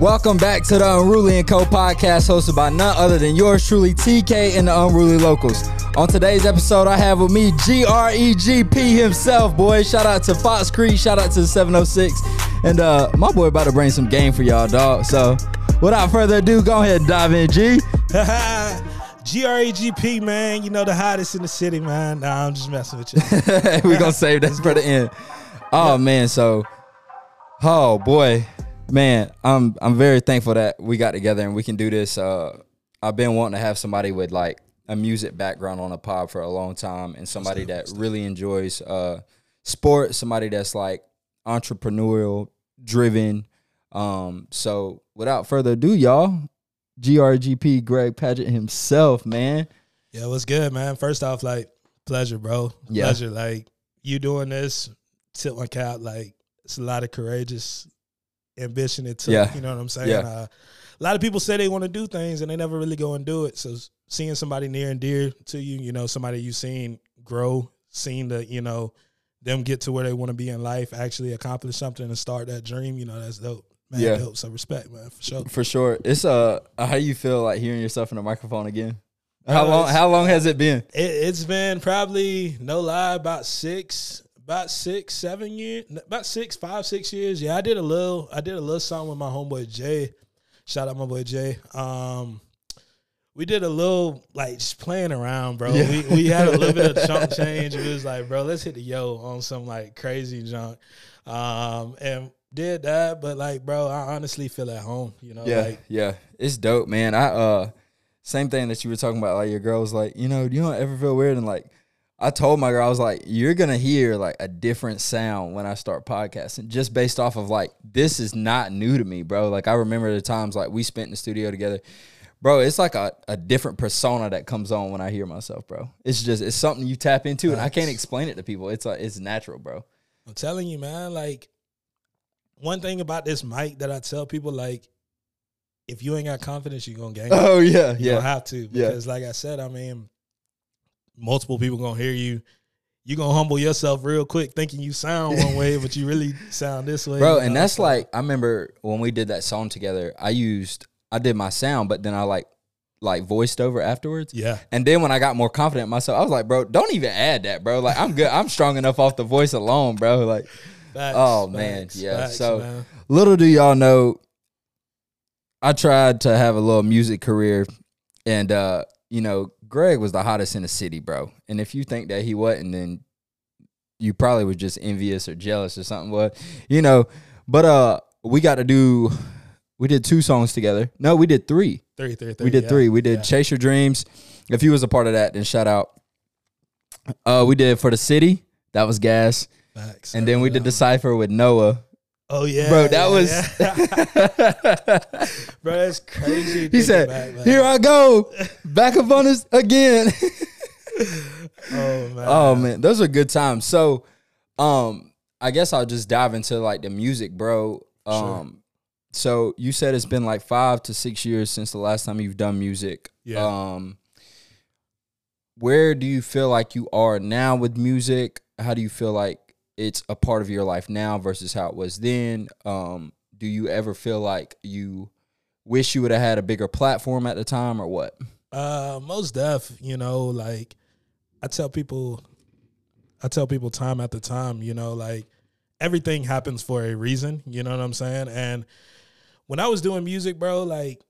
Welcome back to the Unruly and Co podcast hosted by none other than yours truly, TK and the Unruly Locals. On today's episode, I have with me GREGP himself, boy. Shout out to Fox Creek, shout out to the 706. And uh my boy about to bring some game for y'all, dog. So without further ado, go ahead and dive in, G. GREGP, man. You know, the hottest in the city, man. Nah, I'm just messing with you. we gonna save that for the end. Oh man, so oh boy, man, I'm I'm very thankful that we got together and we can do this. Uh, I've been wanting to have somebody with like a music background on a pod for a long time, and somebody that really enjoys uh, sport, somebody that's like entrepreneurial driven. Um, so without further ado, y'all, GREGP Greg Paget himself, man. Yeah, what's good, man? First off, like, pleasure, bro. Yeah. Pleasure. Like, you doing this, tip my cap. Like, it's a lot of courageous ambition it took. Yeah. You know what I'm saying? Yeah. Uh, a lot of people say they want to do things and they never really go and do it. So seeing somebody near and dear to you, you know, somebody you've seen grow, seeing the, you know, them get to where they want to be in life, actually accomplish something and start that dream, you know, that's dope. Man, Yeah. dope. So respect, man, for sure. For sure. It's uh how you feel like hearing yourself in the microphone again? How Uh, long how long has it been? It, it's been probably no lie about six, about six, seven years, about six, five, six years. Yeah, I did a little, I did a little song with my homeboy Jay. Shout out my boy Jay. Um, we did a little like just playing around, bro. Yeah. We we had a little bit of chunk change. It was like, bro, let's hit the yo on some like crazy junk, um, and did that. But like, bro, I honestly feel at home. You know, Yeah, like yeah. It's dope, man. I uh same thing that you were talking about, like your girl was like, you know, you don't ever feel weird and like I told my girl, I was like, you're gonna hear like a different sound when I start podcasting, just based off of like this is not new to me, bro. Like I remember the times like we spent in the studio together. Bro, it's like a, a different persona that comes on when I hear myself, bro. It's just it's something you tap into and I can't explain it to people. It's like it's natural, bro. I'm telling you, man, like one thing about this mic that I tell people, like, if you ain't got confidence, you're gonna gain. it. Oh yeah, You yeah. don't have to. Yeah. Because like I said, I mean, multiple people gonna hear you. You gonna humble yourself real quick thinking you sound one way, but you really sound this way. bro and know? that's like i remember when we did that song together i used i did my sound but then i like like voiced over afterwards. Yeah. and then when i got more confident in myself i was like bro don't even add that bro. Like i'm good. I'm strong enough off the voice alone bro. Like Facts, Oh, man, facts, yeah, facts, so- man. little do y'all know i tried to have a little music career and uh you know greg was the hottest in the city bro. And if you think that he wasn't then you probably was just envious or jealous or something but you know but uh we got to do we did two songs together no we did three Three, three, three. we did yeah. three we did Yeah. chase your dreams if you was a part of that then shout out uh we did for the city that was gas Facts. and then we did the cipher with noah Oh yeah, bro that yeah, was yeah. bro. That's crazy. He said, back, "Here I go, back up on us again." Oh man. oh man, those are good times. So, um, I guess I'll just dive into like the music, bro. Um, so you said it's been like five to six years since the last time you've done music. Yeah. Um, where do you feel like you are now with music? How do you feel like it's a part of your life now versus how it was then? Um, do you ever feel like you wish you would have had a bigger platform at the time or what? Uh, most deaf, you know, like I tell people, I tell people time after time, you know, like everything happens for a reason, you know what I'm saying? And when I was doing music, bro, like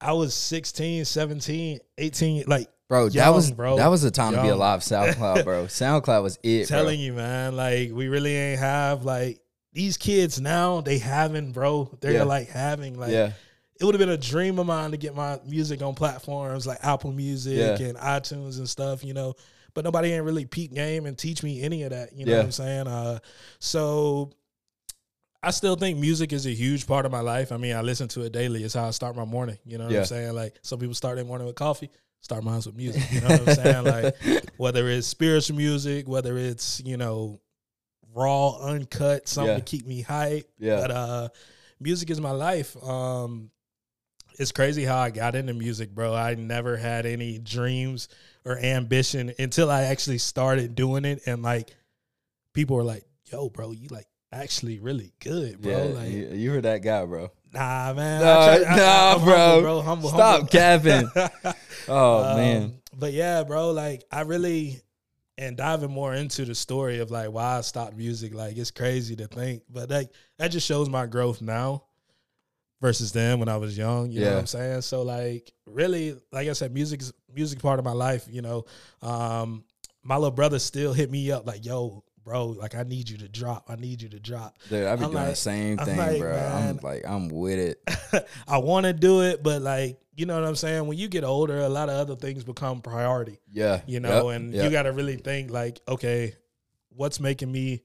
I was 16, 17, 18, like Bro, that was bro. that was the time to be Young. alive. SoundCloud, bro. SoundCloud was it, bro. telling you, man, like we really ain't have like these kids now, they having, bro. They're Yeah. like having like yeah, it would have been a dream of mine to get my music on platforms like Apple Music Yeah. and iTunes and stuff, you know. But nobody ain't really peak game and teach me any of that. You know what I'm saying? Uh, so I still think music is a huge part of my life. I mean, I listen to it daily. It's how I start my morning. You know what Yeah. I'm saying? Like some people start their morning with coffee. Start mine with music. You know what I'm saying? Like whether it's spiritual music, whether it's you know raw, uncut, something Yeah. to keep me hype. Yeah. But uh, music is my life. Um, it's crazy how I got into music, bro. I never had any dreams or ambition until I actually started doing it, and like people were like, "Yo, bro, you like actually really good, bro." Yeah, like, you, you were that guy, bro. nah, man. No, I try- I- nah, bro. humble, bro. Humble, Stop humble. capping. Oh Um, man, But yeah, bro, like I really and diving more into the story of like why I stopped music, like it's crazy to think. But like that just shows my growth now versus then when I was young. You know Yeah. what I'm saying? So like really, like I said, music is music part of my life, you know. Um my little brother still hit me up like, yo, bro, like I need you to drop. I need you to drop. dude, I be I'm doing the like- same I'm thing, like, bro. I'm like, I'm with it. I want to do it, but like, you know what I'm saying? When you get older, a lot of other things become priority. Yeah, you know, Yep, and yep. you got to really think like, okay, what's making me?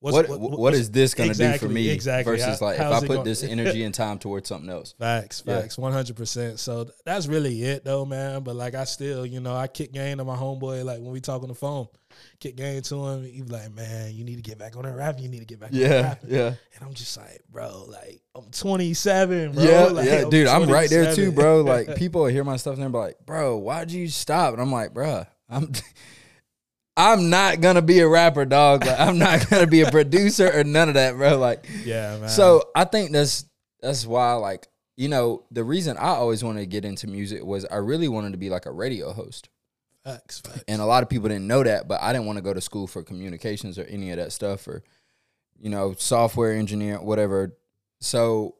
What's, what, what- what what's- this going to do for me exactly. versus How- like if I put this energy and time towards something else? Facts, facts, one hundred percent. So th- that's really it, though, man. But like, I still, you know, I kick game to my homeboy. Like when we talk on the phone, kick game to him. He be like, "Man, you need to get back on that rap. You need to get back on that Yeah, yeah, And I'm just like, bro, like I'm 27, bro. yeah, Like, yeah, dude. I'm right there too, bro. Like people hear my stuff and they're like, "Bro, why'd you stop?" And I'm like, "Bro, I'm." I'm not gonna be a rapper, dog. Like, I'm not gonna be a producer or none of that, bro. Like, yeah, man. So I think that's that's why like you know the reason I always wanted to get into music was I really wanted to be like a radio host, facts, facts. and a lot of people didn't know that, but I didn't want to go to school for communications or any of that stuff or you know software engineer whatever. So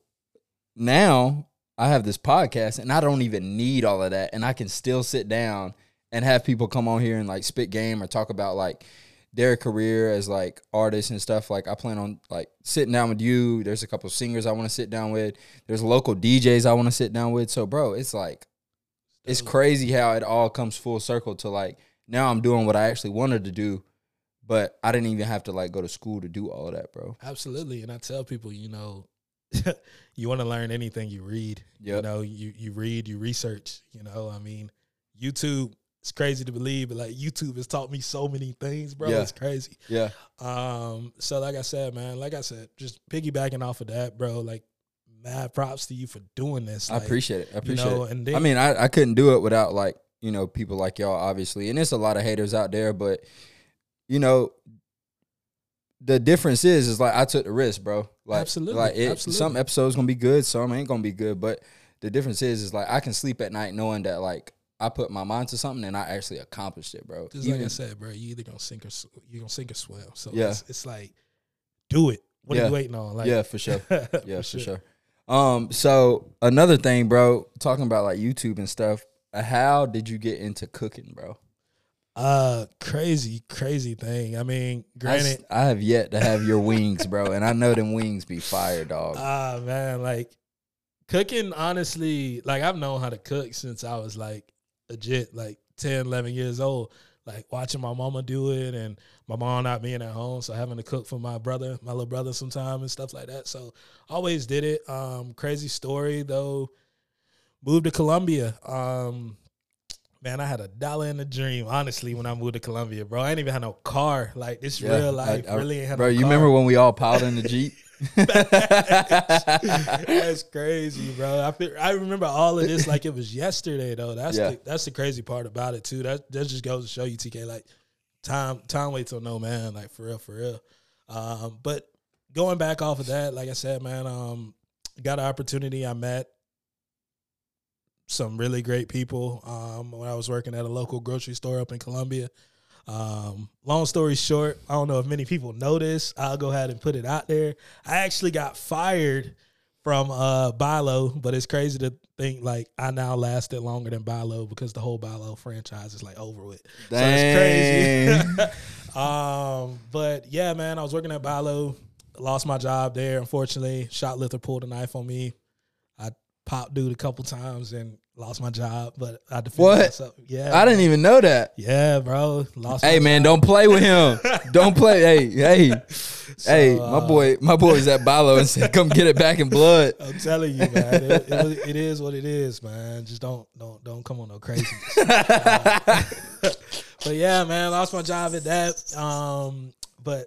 now I have this podcast and I don't even need all of that, and I can still sit down and have people come on here and like spit game or talk about like their career as like artists and stuff. Like I plan on like sitting down with you. There's a couple singers I want to sit down with. There's local DJs I want to sit down with. So bro, it's like it's crazy how it all comes full circle to like now I'm doing what I actually wanted to do, but I didn't even have to like go to school to do all of that, bro. Absolutely. And I tell people, you know, you want to learn anything you read. You know, you you read, you research, you know. I mean, YouTube, it's crazy to believe, but like YouTube has taught me so many things, bro. Yeah. It's crazy. Yeah. Um, so like I said, man, like I said, just piggybacking off of that, bro, like mad props to you for doing this. I appreciate it. I you appreciate know, it. and then I mean, I, I couldn't do it without like, you know, people like y'all, obviously. And there's a lot of haters out there, but you know, the difference is is like I took the risk, bro. Like Absolutely, like it, absolutely. some episodes gonna be good, some ain't gonna be good. But the difference is is like I can sleep at night knowing that like I put my mind to something and I actually accomplished it, bro. just like I said, bro, you either gonna sink or you gonna sink or swim. So Yeah. it's, it's like, do it. What are you waiting on? Like, yeah, for sure. Yeah, for sure. Um, so another thing, bro, talking about like YouTube and stuff. uh, How did you get into cooking, bro? Uh, crazy, crazy thing. I mean, I, granted, s- I have yet to have your wings, bro, and I know them wings be fire, dog. ah man, like cooking. Honestly, like I've known how to cook since I was like legit, like 10, 11 years old. Like watching my mama do it, and my mom not being at home, so having to cook for my brother, my little brother, sometime and stuff like that. So always did it. Um, crazy story though. Moved to Columbia. Um, man, I had a dollar in a dream. Honestly, when I moved to Columbia, bro, I ain't even had no car. Like this Yeah, real life, I- I- really ain't had bro, no you car. remember when we all piled in the jeep? that's crazy, bro. I feel, I remember all of this like it was yesterday, though. That's Yeah. the, that's the crazy part about it too. That that just goes to show you, TK. Like time time waits on no man. Like for real, for real. Um, but going back off of that, like I said, man, um, got an opportunity. I met some really great people um, when I was working at a local grocery store up in Columbia. Um, long story short, I don't know if many people know this. I'll go ahead and put it out there. I actually got fired from uh Bi-Lo, but it's crazy to think like I now lasted longer than Bi-Lo because the whole Bi-Lo franchise is like over with. So it's crazy. um, but yeah, man, I was working at Bi-Lo, lost my job there. Unfortunately, shoplifter pulled a knife on me. I popped dude a couple times and lost my job, but I defended What? myself. Yeah, I didn't even know that. yeah, bro. Lost. Hey man, job. don't play with him. don't play. Hey, hey, hey. My uh, boy, my boy was at Bi-Lo and said, "Come get it back in blood." I'm telling you, man. It, it, it is what it is, man. Just don't don't don't come on no crazy. but yeah, man, lost my job at that. Um, but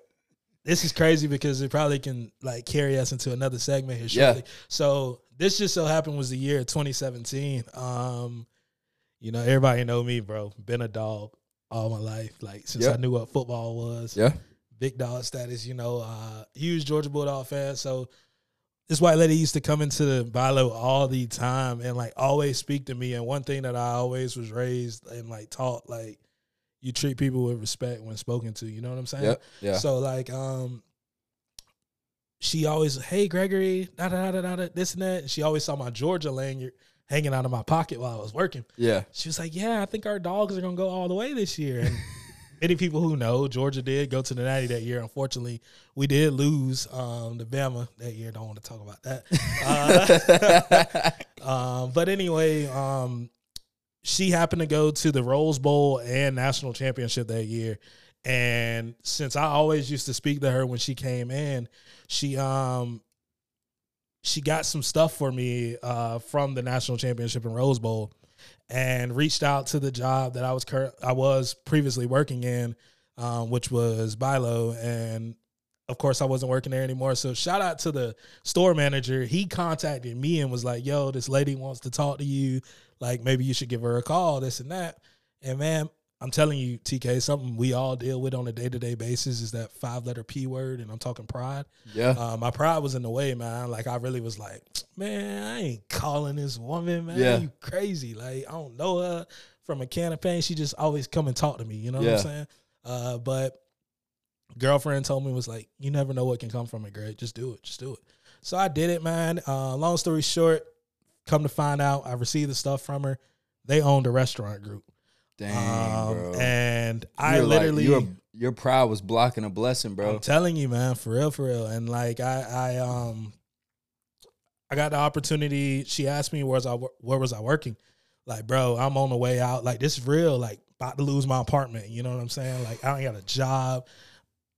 this is crazy because it probably can like carry us into another segment here Yeah. shortly. So this just so happened was the year 2017. Um, you know, everybody know me, bro. Been a dog all my life, like since Yeah. I knew what football was. Yeah. Big dog status, you know. Uh, huge Georgia Bulldog fan. So this white lady used to come into the Bi-Lo all the time and like always speak to me. And one thing that I always was raised and like taught, like you treat people with respect when spoken to. You know what I'm saying? Yep. Yeah. So like um she always, hey Gregory, da da da da da this and that. And she always saw my Georgia lanyard hanging out of my pocket while I was working. yeah. She was like, Yeah, I think our dogs are gonna go all the way this year. And many people who know, Georgia did go to the Natty that year. Unfortunately, we did lose um the Bama that year. Don't want to talk about that. Uh, um, but anyway, um, she happened to go to the Rose Bowl and national championship that year. And since I always used to speak to her when she came in, she um she got some stuff for me uh from the national championship and Rose Bowl and reached out to the job that I was cur- I was previously working in, um, which was Bi-Lo, and of course I wasn't working there anymore. So shout out to the store manager. He contacted me and was like, "Yo, this lady wants to talk to you. Like maybe you should give her a call. This and that." And man, I'm telling you, TK, something we all deal with on a day to day basis is that five letter P word, and I'm talking pride. yeah. Uh, my pride was in the way, man. Like I really was like, man, I ain't calling this woman, man. Yeah. You crazy. Like I don't know her from a can of paint. She just always come and talk to me. You know what I'm saying? Uh, but girlfriend told me was like, you never know what can come from it, Greg. Just do it. Just do it. So I did it, man. Uh, long story short, come to find out, I received the stuff from her. They owned a restaurant group. Dang, Um, bro. and I You're like- literally your pride was blocking a blessing, bro. I'm telling you, man, for real, for real. And like I, I, um, I got the opportunity. She asked me where was I, where was I working? Like, bro, I'm on the way out. Like, this is real. Like, about to lose my apartment. You know what I'm saying? Like, I don't got a job.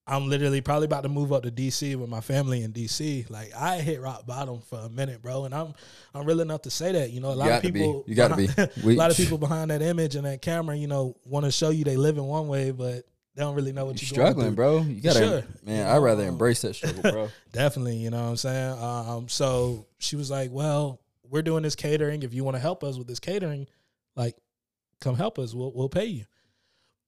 I'm literally probably about to move up to DC with my family in DC. Like, I hit rock bottom for a minute, bro. And I'm, I'm real enough to say that. You know, a lot of people, You gotta be. We- a lot of people behind that image and that camera, you know, want to show you they live in one way, but they don't really know what You you're going struggling, bro. You gotta, Sure. man. I'd rather embrace that struggle, bro. Definitely, you know what I'm saying? Um, so she was like, Well, we're doing this catering. If you want to help us with this catering, like, come help us. We'll we'll pay you.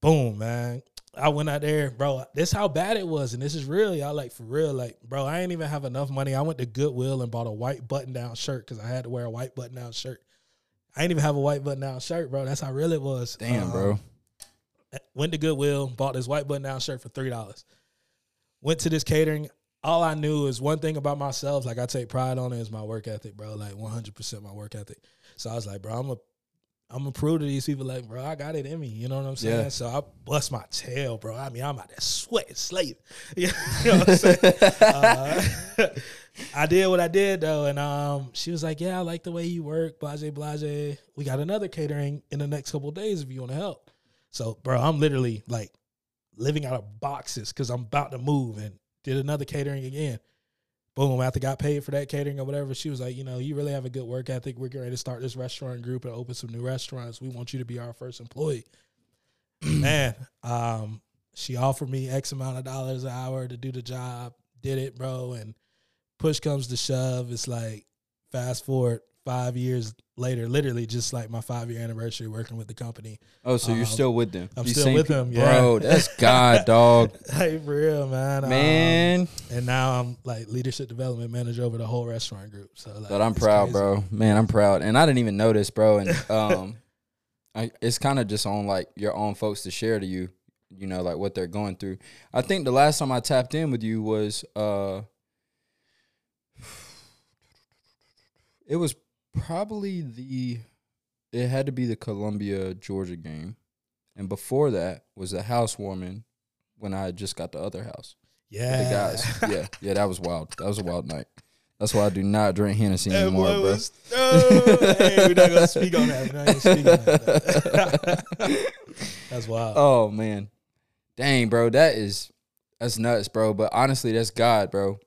Boom, man. I went out there, bro. This how bad it was, and this is real, y'all. Like for real, like, bro. I ain't even have enough money. I went to Goodwill and bought a white button down shirt because I had to wear a white button down shirt. I ain't even have a white button down shirt, bro. That's how real it was. Damn, Um, bro. went to Goodwill, bought this white button down shirt for three dollars. Went to this catering. All I knew is one thing about myself, like I take pride on it, is my work ethic, bro. Like one hundred percent my work ethic. So I was like, bro, I'm a I'm gonna prove to these people, like, bro, I got it in me. You know what I'm saying? Yeah. So I bust my tail, bro. I mean, I'm out there sweating, slave. you know what I'm saying? uh, I did what I did though, and um, she was like, "Yeah, I like the way you work, blase, blase. We got another catering in the next couple of days if you want to help." So, bro, I'm literally like living out of boxes because I'm about to move and did another catering again. Boom, after got paid for that catering or whatever, she was like, you know, you really have a good work ethic. We're getting ready to start this restaurant group and open some new restaurants. We want you to be our first employee. Man, um, she offered me X amount of dollars an hour to do the job. Did it, bro. And push comes to shove. It's like fast forward five years later, literally just like my five year anniversary working with the company. Oh, so you're Um, still with them? I'm These still with them, yeah. bro. That's God, dog. Hey, for real, man. Um, Man, and now I'm like leadership development manager over the whole restaurant group. So, like, but I'm proud, crazy. bro. Man, I'm proud, and I didn't even notice, bro. And um, I, it's kind of just on like your own folks to share to you, you know, like what they're going through. I think the last time I tapped in with you was uh, it was probably the, it had to be the Columbia Georgia game, and before that was the housewarming when I just got the other house. Yeah, The guys, yeah, yeah, that was wild. That was a wild night. That's why I do not drink Hennessy That anymore, bro. was- oh, hey, we're not gonna speak on that. We're not gonna speak on that. That's wild. Oh man, dang, bro, that is that's nuts, bro. But honestly, that's God, bro.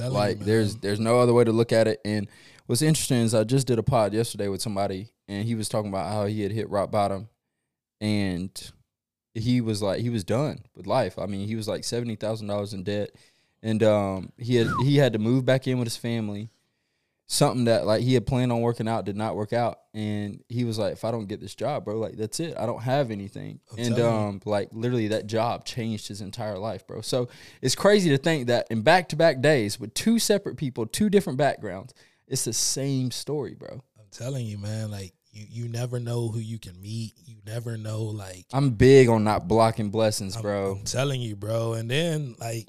I'm you, Like, there's there's no other way to look at it. And what's interesting is I just did a pod yesterday with somebody, and he was talking about how he had hit rock bottom, and he was like he was done with life. I mean, he was like seventy thousand dollars in debt, and um, he had he had to move back in with his family. Something that like he had planned on working out did not work out, and he was like, "If I don't get this job, bro, like that's it. I don't have anything." I'm and um, like literally that job changed his entire life, bro. So it's crazy to think that in back to back days with two separate people, two different backgrounds, it's the same story, bro. I'm telling you, man. Like you, you never know who you can meet. You never know, like I'm big on not blocking blessings, I'm, bro. I'm telling you, bro. And then like,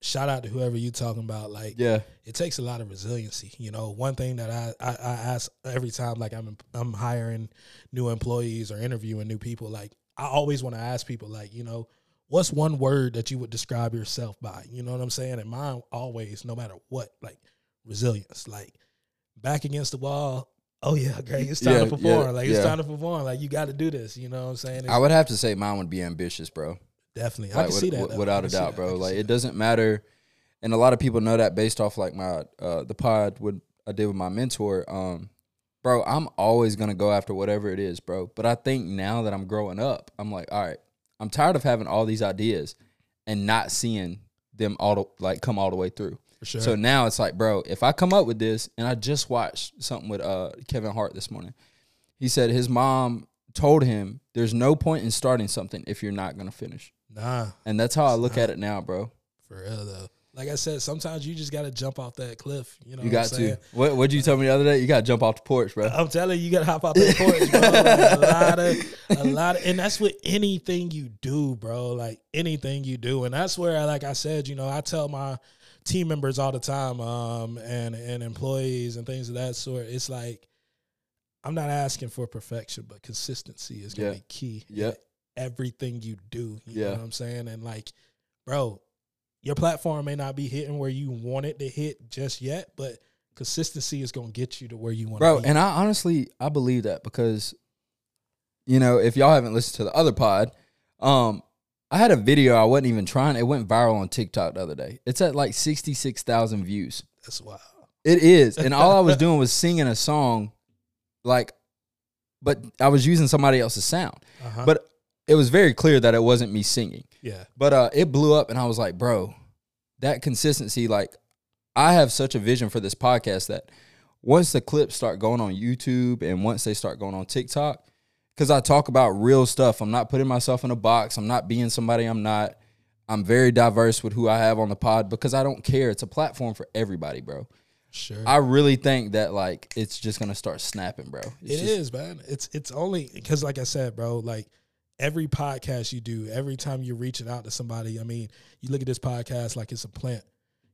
shout out to whoever you talking about. Like, yeah, it takes a lot of resiliency. You know, one thing that I, I, I ask every time, like I'm I'm hiring new employees or interviewing new people, like I always want to ask people, like, you know, what's one word that you would describe yourself by? You know what I'm saying? And mine always, no matter what, like resilience, like back against the wall. Oh yeah, great. It's time Yeah, to perform. yeah, like it's yeah. time to perform. Like you got to do this. You know what I'm saying? It's I would have to say mine would be ambitious, bro. definitely. I can with- see that though. Without a doubt, bro. Like it that. doesn't matter, and a lot of people know that based off like my uh the pod would I did with my mentor. Um, bro, I'm always gonna go after whatever it is, bro. But I think now that I'm growing up, I'm like, all right, I'm tired of having all these ideas and not seeing them all the, like come all the way through. Sure. So now it's like, bro, if I come up with this, and I just watched something with uh Kevin Hart this morning. He said his mom told him there's no point in starting something if you're not gonna finish. nah, And that's how I look at it now, bro. for real though. Like I said, sometimes you just got to jump off that cliff. You know, You got to. What what'd you tell me the other day? You gotta jump off the porch, bro. I'm telling you, you gotta hop off the porch, bro. Like, a lot of, a lot of, and that's with anything you do, bro. Like anything you do, and that's where, like I said, you know, I tell my team members all the time, um, and and employees and things of that sort. It's like I'm not asking for perfection, but consistency is gonna Yeah. be key. Yeah. everything you do. You Yeah. know what I'm saying? And like, bro, your platform may not be hitting where you want it to hit just yet, but consistency is gonna get you to where you want Bro, to be. and I honestly I believe that because you know, if y'all haven't listened to the other pod, um, I had a video I wasn't even trying. It went viral on TikTok the other day. It's at like sixty six thousand views. That's wild. It is. And all I was doing was singing a song, like, but I was using somebody else's sound. Uh-huh. But it was very clear that it wasn't me singing. yeah, But uh, it blew up, and I was like, bro, that consistency. Like, I have such a vision for this podcast that once the clips start going on YouTube and once they start going on TikTok, because I talk about real stuff. I'm not putting myself in a box. I'm not being somebody I'm not. I'm very diverse with who I have on the pod because I don't care. It's a platform for everybody, bro. sure. I really think that like it's just gonna start snapping, bro. It's It just, is, man. It's it's only because, like I said, bro, like every podcast you do, every time you're reaching out to somebody, I mean, you look at this podcast like it's a plant.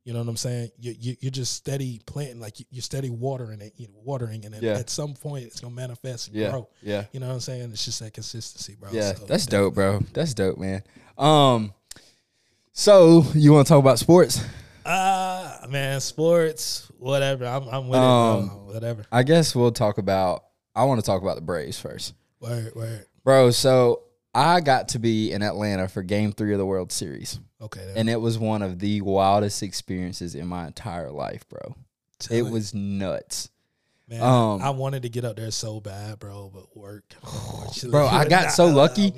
You know what I'm saying? You, you you're just steady planting, like you- you're steady watering it, you know, watering, and then Yeah. at some point it's gonna manifest and Yeah, grow. yeah, You know what I'm saying? It's just that consistency, bro. yeah. So, That's dope, bro. That's dope, man. Um, so you want to talk about sports? Ah, man, sports, whatever. I'm I'm with Um, it, bro. Whatever. I guess we'll talk about. I want to talk about the Braves first, Word, word. bro. So I got to be in Atlanta for Game Three of the World Series, Okay, and it was one of the wildest experiences in my entire life, bro. Tell It me. was nuts. Man, Um, I wanted to get up there so bad, bro, but work. Bro, I got so lucky.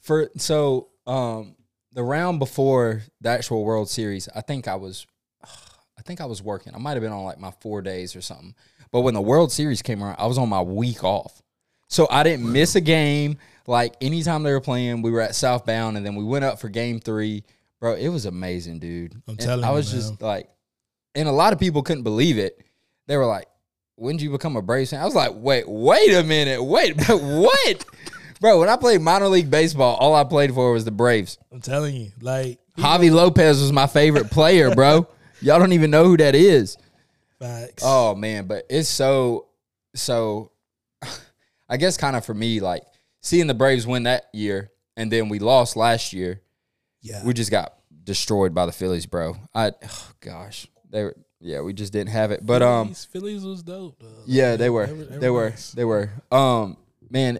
For so um the round before the actual World Series, I think I was I think I was working. I might have been on like my 4 days or something. But when the World Series came around, I was on my week off. So I didn't miss a game. Like anytime they were playing, we were at Southbound and then we went up for game 3. Bro, it was amazing, dude. I'm And telling I was just like and a lot of people couldn't believe it. They were like, "When did you become a Braves fan?" I was like, "Wait, wait a minute, wait, but what?" Bro, when I played minor league baseball, all I played for was the Braves. I'm telling you, like Javy Lopez was my favorite player, bro. Y'all don't even know who that is. facts. Oh man, but it's so so I guess kind of for me like seeing the Braves win that year and then we lost last year. Yeah, We just got destroyed by the Phillies, bro. I oh gosh. They were yeah, we just didn't have it. But um Phillies, Phillies was dope. Though. Yeah, they were. They were- They were. They were. Um, man,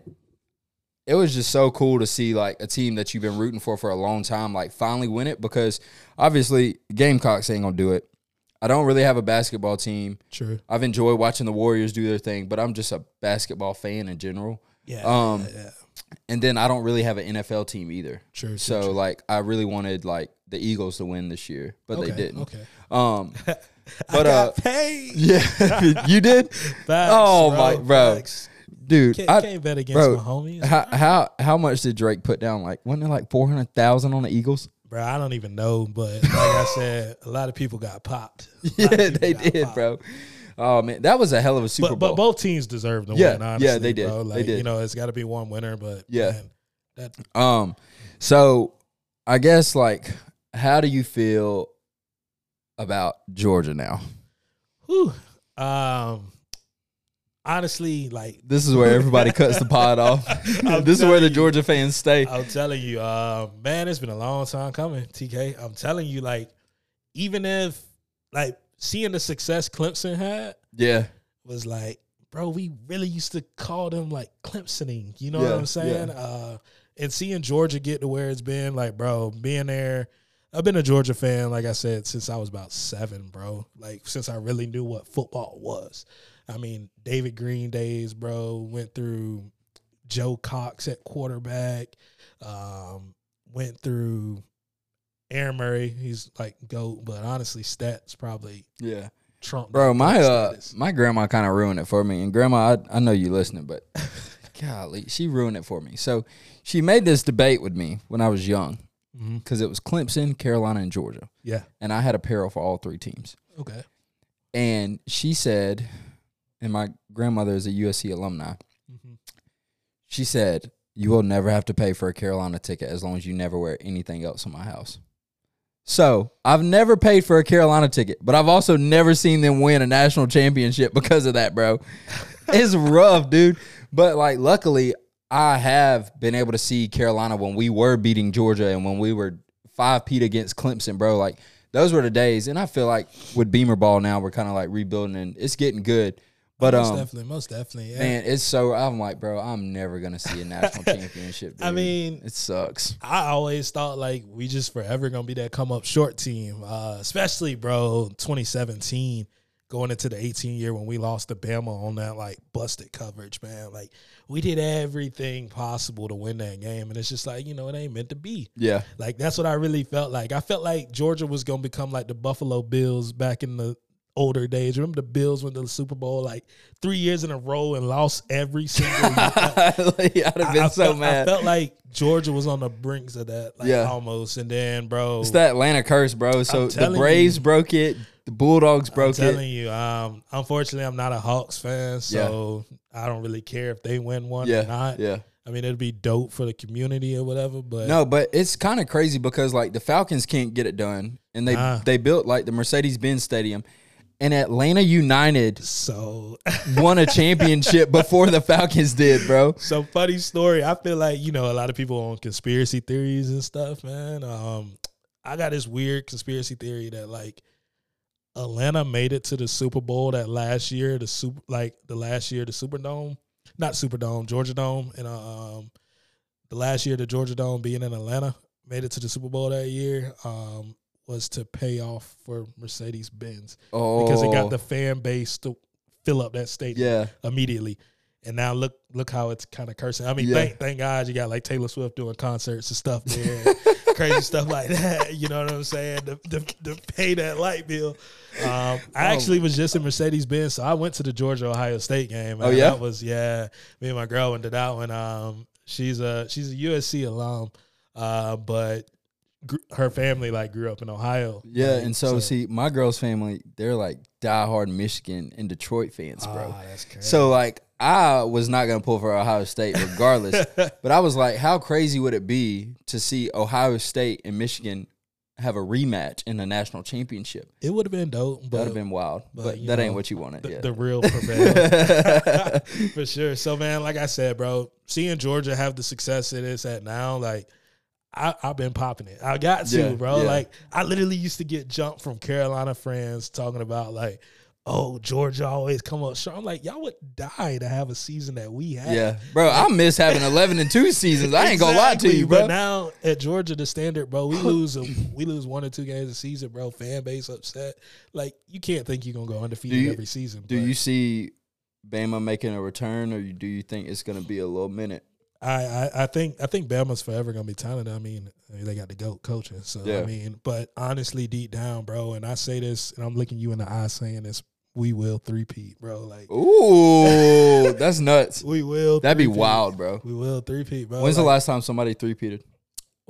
it was just so cool to see like a team that you've been rooting for for a long time, like finally win it. Because obviously, Gamecocks ain't gonna do it. I don't really have a basketball team. True. I've enjoyed watching the Warriors do their thing, but I'm just a basketball fan in general. Yeah. Um, yeah, yeah. And then I don't really have an NFL team either. True, So like I really wanted like the Eagles to win this year, but Okay, they didn't. Okay. Um, I but uh, paid. yeah, you did, Facts, Oh, my- bro. Facts. dude. Can't, I, can't bet against bro, my homies. how how how much did Drake put down? Like wasn't it like four hundred thousand on the Eagles? Bro, I don't even know, but like I said, a lot of people got popped. Yeah, they did, popped. bro. Oh man, that was a hell of a Super But, Bowl. but both teams deserve to Yeah, win. yeah, Honestly, they did. Bro. They did. You know, it's got to be one winner, but Yeah. man, that Um, so I guess like, how do you feel about Georgia now? whew, um, honestly, like This is where everybody cuts the pod off. This is where the. Georgia fans stay. I'm telling you, uh, man, it's been a long time coming, TK. I'm telling you, like, even if like seeing the success Clemson had Yeah, was like, bro, we really used to call them like Clemsoning. You know Yeah, what I'm saying? Uh, and seeing Georgia get to where it's been, like, bro, being there. I've been a Georgia fan, like I said, since I was about seven, bro. Like since I really knew what football was. I mean, David Greene days, bro. Went through Joe Cox at quarterback. Um, went through Aaron Murray. He's like goat, but honestly, stats probably yeah, trump. bro. that My uh, status. my grandma kind of ruined it for me, and grandma, I, I know you listening, but golly, she ruined it for me. So she made this debate with me when I was young because it was Clemson, Carolina, and Georgia, Yeah. and I had apparel for all three teams. Okay. And she said, and my grandmother is a USC alumni. Mhm. She said, "You will never have to pay for a Carolina ticket as long as you never wear anything else in my house." So I've never paid for a Carolina ticket, but I've also never seen them win a national championship because of that, bro. it's rough, dude. But like, luckily, I have been able to see Carolina when we were beating Georgia and when we were five peat against Clemson, bro. Like those were the days, and I feel like with Beamer ball now, we're kind of like rebuilding and it's getting good. But most um, definitely, most definitely. Yeah. Man, it's so I'm like, bro, I'm never gonna see a national championship. I mean- it sucks. I always thought like we just forever gonna be that come up short team, uh, especially bro 2017 going into the 18 year when we lost to Bama on that like busted coverage, man. Like we did everything possible to win that game, and it's just like you know it ain't meant to be. Yeah, Like that's what I really felt like. I felt like Georgia was gonna become like the Buffalo Bills back in the older days. Remember the Bills went to the Super Bowl like three years in a row and lost every single year. I'd have been I, I so felt, mad. I felt like Georgia was on the brinks of that, like Yeah. almost. And then, bro, it's that Atlanta curse, bro. So the Braves you. broke it, the Bulldogs broke it. I'm telling it. you, um, unfortunately, I'm not a Hawks fan, so I don't really care if they win one or Yeah, not. yeah. I mean, it'd be dope for the community or whatever. But No, but it's kind of crazy because like the Falcons can't get it done, and they Nah. they built like the Mercedes Benz Stadium, and Atlanta United so, won a championship before the Falcons did, bro. so funny story. I feel like you know a lot of people on conspiracy theories and stuff, man. Um, I got this weird conspiracy theory that like Atlanta made it to the Super Bowl that last year, the super like the last year the Superdome, not Superdome, Georgia Dome, and um, the last year the Georgia Dome being in Atlanta made it to the Super Bowl that year. Um, was to pay off for Mercedes Benz Oh, because it got the fan base to fill up that stadium yeah, immediately. And now look look how it's kind of cursing. I mean, Yeah. thank thank God you got like Taylor Swift doing concerts and stuff there, crazy stuff like that. You know what I'm saying? To, to, to pay that light bill. Um, I Oh. actually was just in Mercedes Benz, so I went to the Georgia Ohio State game. Oh, yeah? that was yeah. Me and my girl went to that one. Um, she's a she's a USC alum, uh, but her family like grew up in Ohio. yeah. Like, And so, see, my girl's family, they're like diehard Michigan and Detroit fans, bro. Ah, crazy. So like I was not gonna pull for Ohio State regardless, but I was like, how crazy would it be to see Ohio State and Michigan have a rematch in the national championship? it would have been dope, That'd have been wild, but, but, that ain't what you wanted. the, the real prevail. For sure. So man, like I said, bro, seeing Georgia have the success it is at now, like I, I've been popping it. I got to, Yeah, bro. yeah. Like I literally used to get jumped from Carolina friends talking about like, oh, Georgia always come up short. I'm like, y'all would die to have a season that we had. yeah, bro, I miss having eleven and two seasons. I ain't gonna lie to Exactly, you, But bro. now at Georgia, the standard, bro, we lose a, we lose one or two games a season, bro. Fan base upset. Like you can't think you're gonna go undefeated you- every season. Do but you see Bama making a return, or do you think it's gonna be a little minute? I, I, I think I think Bama's forever gonna be talented. I mean, they got the goat coaching. So Yeah. I mean, but honestly, deep down, bro, and I say this, and I'm looking you in the eye saying this, we will three peat, bro. Like Ooh, that's nuts. we will. That'd be wild, bro. We will three peat, bro. When's the last time somebody three-peated?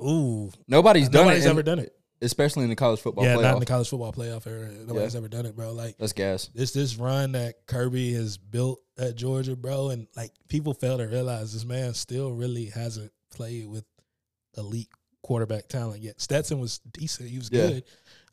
Ooh, Nobody's done nobody's it, ever done it. especially in the college football yeah, playoff. not in the college football playoff era. Nobody's ever done it, bro. Like That's gas. this this run that Kirby has built at Georgia, bro, and like people fail to realize this man still really hasn't played with elite quarterback talent yet. Stetson was decent; he was Yeah. good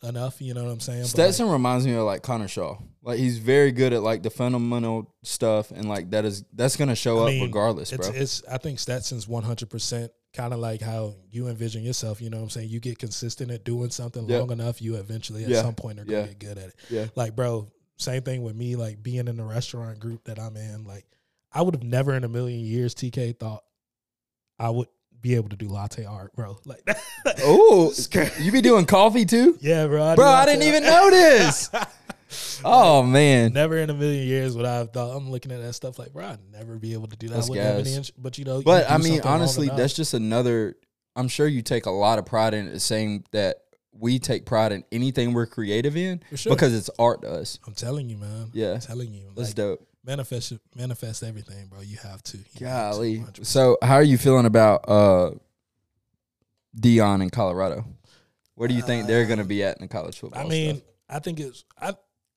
enough. You know what I'm saying? Stetson reminds me of like Connor Shaw. Like he's very good at like the fundamental stuff, and like that is that's gonna show I up regardless, it's, bro. it's I think Stetson's 100 percent kind of like how you envision yourself. You know what I'm saying? You get consistent at doing something Yeah. long enough, you eventually at Yeah. some point are gonna Yeah. get good at it. Yeah. Like, bro, same thing with me. Like being in the restaurant group that I'm in. Like, I would have never in a million years, TK, thought I would be able to do latte art, bro. Like, Oh, you be doing coffee too, yeah, bro. do bro? I didn't even art. notice. oh man, Never in a million years would I have thought. I'm looking at that stuff like, bro, I'd never be able to do that. That's I wouldn't have any int- but you know, but do I mean, honestly, that's just another. I'm sure you take a lot of pride in it, saying that we take pride in anything we're creative in sure. because it's art to us. I'm telling you, man. Yeah. I'm telling you. That's like, dope. manifest manifest everything, bro. You have to. You have to, Golly. So, how are you feeling about uh Deion in Colorado? Where do you think they're going to be at in the college football? I mean, stuff? I think it's I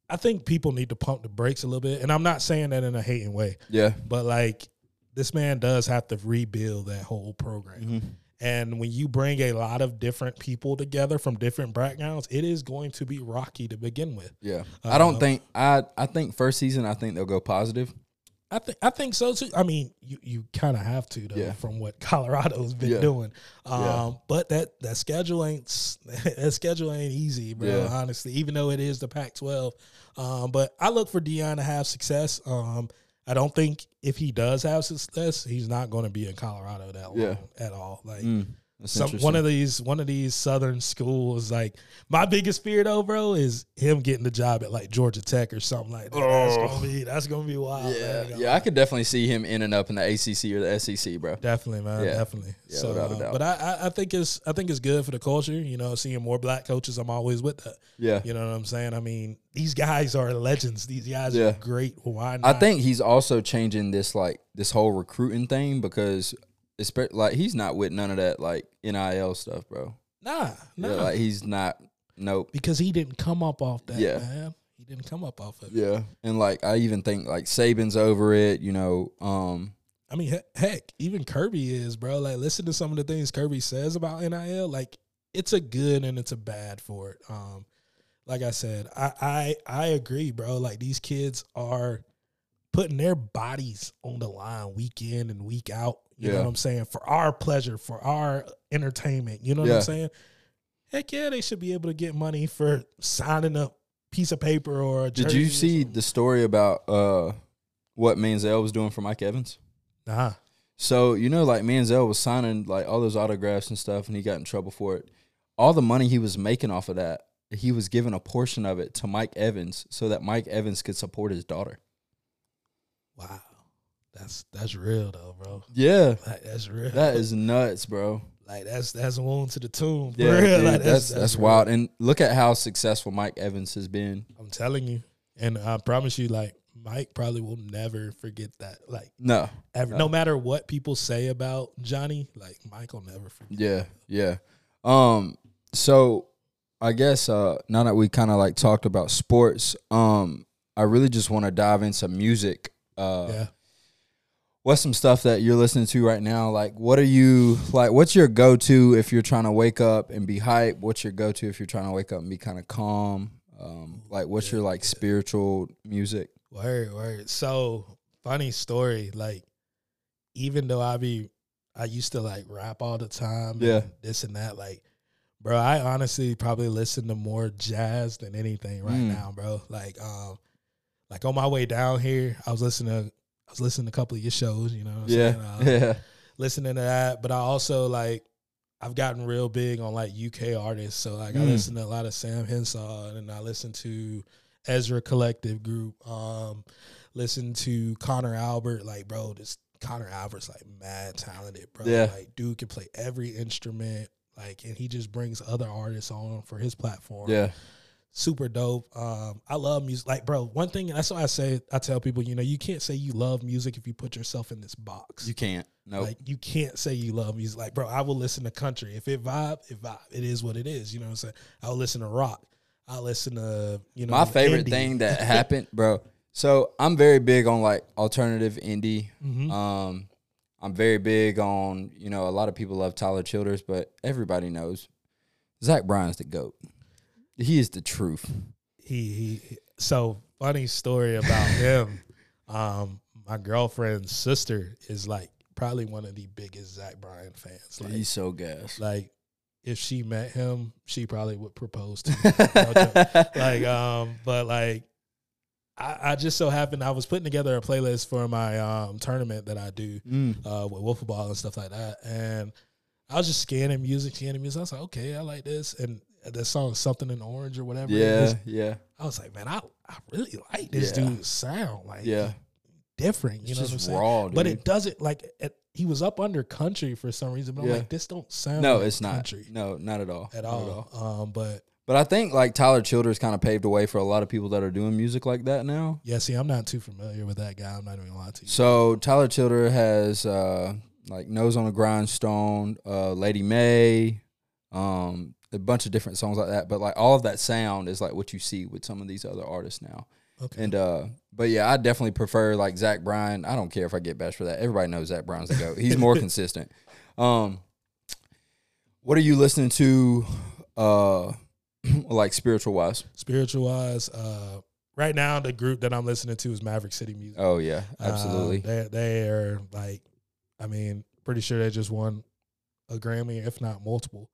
I think people need to pump the brakes a little bit, and I'm not saying that in a hating way, yeah, but like this man does have to rebuild that whole program. Mhm. And when you bring a lot of different people together from different backgrounds, it is going to be rocky to begin with. yeah. I don't Uh, think I. I think first season, I think they'll go positive. I think I think so too. I mean, you you kind of have to though Yeah. from what Colorado's been Yeah. doing. Um, Yeah. but that that schedule ain't that schedule ain't easy, bro. Honestly, even though it is the Pac-12, um, but I look for Deion to have success. Um, I don't think if he does have success, he's not going to be in Colorado that long Yeah. at all. Like Mm, some one of these one of these southern schools like my biggest fear though bro is him getting the job at like georgia tech or something like that Oh. that's gonna be that's gonna be wild yeah, man. yeah. I could definitely see him ending up in the ACC or the SEC, bro. definitely man Yeah. definitely Yeah, so without a uh, doubt. but I, I i think it's i think it's good for the culture you know seeing more black coaches i'm always with that Yeah, you know what i'm saying i mean these guys are legends these guys Yeah. are great why Not? I think he's also changing this like this whole recruiting thing because. Like he's not with none of that like NIL stuff, bro. nah nah Yeah, like he's not. Nope. because he didn't come up off that Yeah. man he didn't come up off of it Yeah, and like I even think like Saban's over it. You know, um, I mean, heck, even Kirby is, bro. Like, listen to some of the things Kirby says about NIL. Like, it's a good and it's a bad for it. Um, like I said, I I I agree, bro. Like these kids are putting their bodies on the line week in and week out. You know what I'm saying? For our pleasure, for our entertainment. You know what Yeah. I'm saying? Heck yeah, they should be able to get money for signing a piece of paper or a did you see the story about uh what Manziel was doing for Mike Evans? Nah. So you know, like Manziel was signing like all those autographs and stuff, and he got in trouble for it. All the money he was making off of that, he was giving a portion of it to Mike Evans so that Mike Evans could support his daughter. Wow. That's that's real though, bro. Yeah, Like, that's real. that is nuts, bro. like that's that's a wound to the tomb. Yeah, dude, Like, that's that's, real. wild. And look at how successful Mike Evans has been. I'm telling you, and I promise you, like Mike probably will never forget that. Like No, ever, No. no matter what people say about Johnny, like Mike will never forget. Yeah, yeah. Um, so I guess uh now that we kind of like talked about sports, um, I really just want to dive into music. Uh Yeah. What's some stuff that you're listening to right now? Like what are you like what's your go to if you're trying to wake up and be hype? What's your go to if you're trying to wake up and be kind of calm? Um, like what's your like spiritual music? Word, word. So funny story. Like, even though I be, I used to like rap all the time. Yeah. and this and that. Like, bro, I honestly probably listen to more jazz than anything right Mm. now, bro. Like, um, like on my way down here, I was listening to, I was listening to a couple of your shows. You know, what I'm Yeah. saying? Uh, yeah. listening to that. But I also like I've gotten real big on like UK artists. So like I Mm. listen to a lot of Sam Henson and I listen to Ezra Collective Group. Um, listen to Connor Albert. Like bro, this Connor Alvarez like mad talented, bro. Yeah. Like dude can play every instrument. Like and he just brings other artists on for his platform. Yeah. Super dope. Um, I love music. Like, bro, one thing and that's why I say I tell people, you know, you can't say you love music if you put yourself in this box. You can't. No. Like you can't say you love music. Like, bro, I will listen to country. If it vibe, it vibe. It is what it is. You know what I'm saying? I'll listen to rock. I'll listen to, you know, My favorite indie. thing that happened, bro. So I'm very big on like alternative indie. Mhm. Um, I'm very big on you know a lot of people love Tyler Childers, but everybody knows Zach Bryan's the goat. He is the truth. he he so funny story about him um my girlfriend's sister is like probably one of the biggest zach bryan fans like, He's so gas. like if she met him she probably would propose to him like um but like I, I just so happened I was putting together a playlist for my um tournament that I do Mm. uh with wiffle ball and stuff like that and I was just scanning music, scanning music. I was like, okay, I like this. And the song something in orange or whatever. Yeah, is, yeah, I was like, man, I, I really like this Yeah. dude's sound. Like, yeah. different. You It's know what I'm saying? raw, dude. But it doesn't like it, he was up under country for some reason. But I'm like, this don't sound no, like it's not. country No, not at all. at Not all. Um, but But I think like Tyler Childers kind of paved the way for a lot of people that are doing music like that now. yeah, see, I'm not too familiar with that guy. I'm not even gonna to you. So Tyler Childer has uh like Nose on a Grindstone, uh Lady May, um a bunch of different songs like that. But like all of that sound is like what you see with some of these other artists now. Okay. And uh but yeah, I definitely prefer like Zach Bryan. I don't care if I get bashed for that. Everybody knows Zach Bryan's the goat. He's more consistent. Um what are you listening to uh like spiritual wise? Spiritual wise, uh, right now the group that I'm listening to is Maverick City Music. Oh yeah, absolutely. Um, they they are like, I mean, pretty sure they just won a Grammy, if not multiple.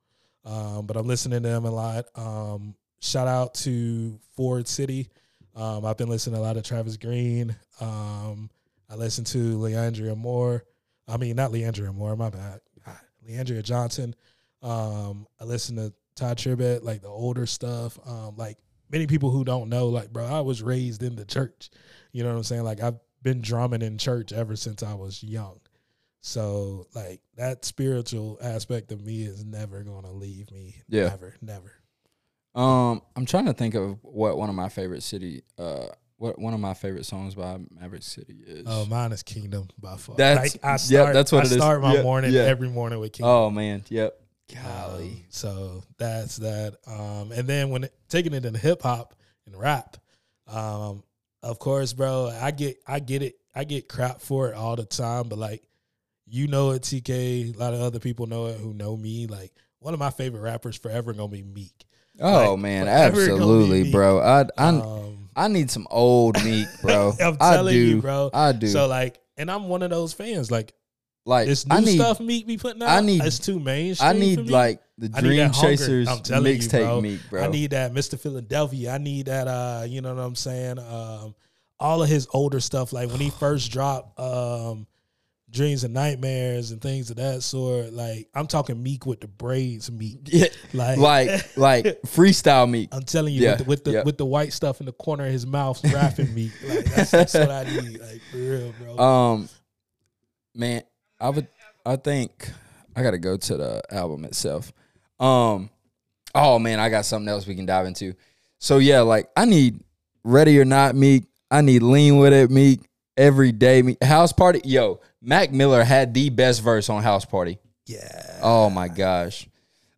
Um, but I'm listening to them a lot. Um, shout out to Forward City. Um, I've been listening a lot of Travis Green. Um, I listen to Leandria Moore. I mean, not Leandria Moore. My bad. Leandria Johnson. Um, I listen to Todd Tribbett, like the older stuff. Um, like many people who don't know, like, bro, I was raised in the church. You know what I'm saying? Like I've been drumming in church ever since I was young. So like that spiritual aspect of me is never gonna leave me. Yeah. Never, never. Um, I'm trying to think of what one of my favorite city, uh, what one of my favorite songs by Maverick City is. Oh, mine is Kingdom by far. That's- like I yep, that's what I it is. start my Yeah, morning yeah. every morning with Kingdom. oh man, yep. Um, Golly, so that's that. Um, and then when it, taking it into hip hop and rap, um, of course, bro, I get I get it. I get crap for it all the time, but like you know it, TK. A lot of other people know it who know me. Like one of my favorite rappers forever gonna be Meek. oh like, man, forever gonna be absolutely, bro. I I Um, I need some old Meek, bro. I'm I telling do, you, bro. I do. So like, and I'm one of those fans. Like like this new I need stuff Meek be putting out. I need- it's too mainstream. I need like the Dream. Chasers I'm telling you, mixtape. Meek, bro. I need that Mr. Philadelphia. I need that uh, you know what I'm saying? Um all of his older stuff, like when he first dropped um Dreams and Nightmares and things of that sort. Like I'm talking Meek with the braids Meek. yeah, Like like like freestyle Meek. I'm telling you, Yeah, with the with the, yeah. with the white stuff in the corner of his mouth, rapping Meek. Like that's, that's what I need. Like for real, bro. Um, man, I would. I think I got to go to the album itself. Um, oh man, I got something else we can dive into. So yeah, like I need ready or not Meek. I need lean with it Meek every day. Meek. House party, yo. Mac Miller had the best verse on House Party. yeah. Oh my gosh.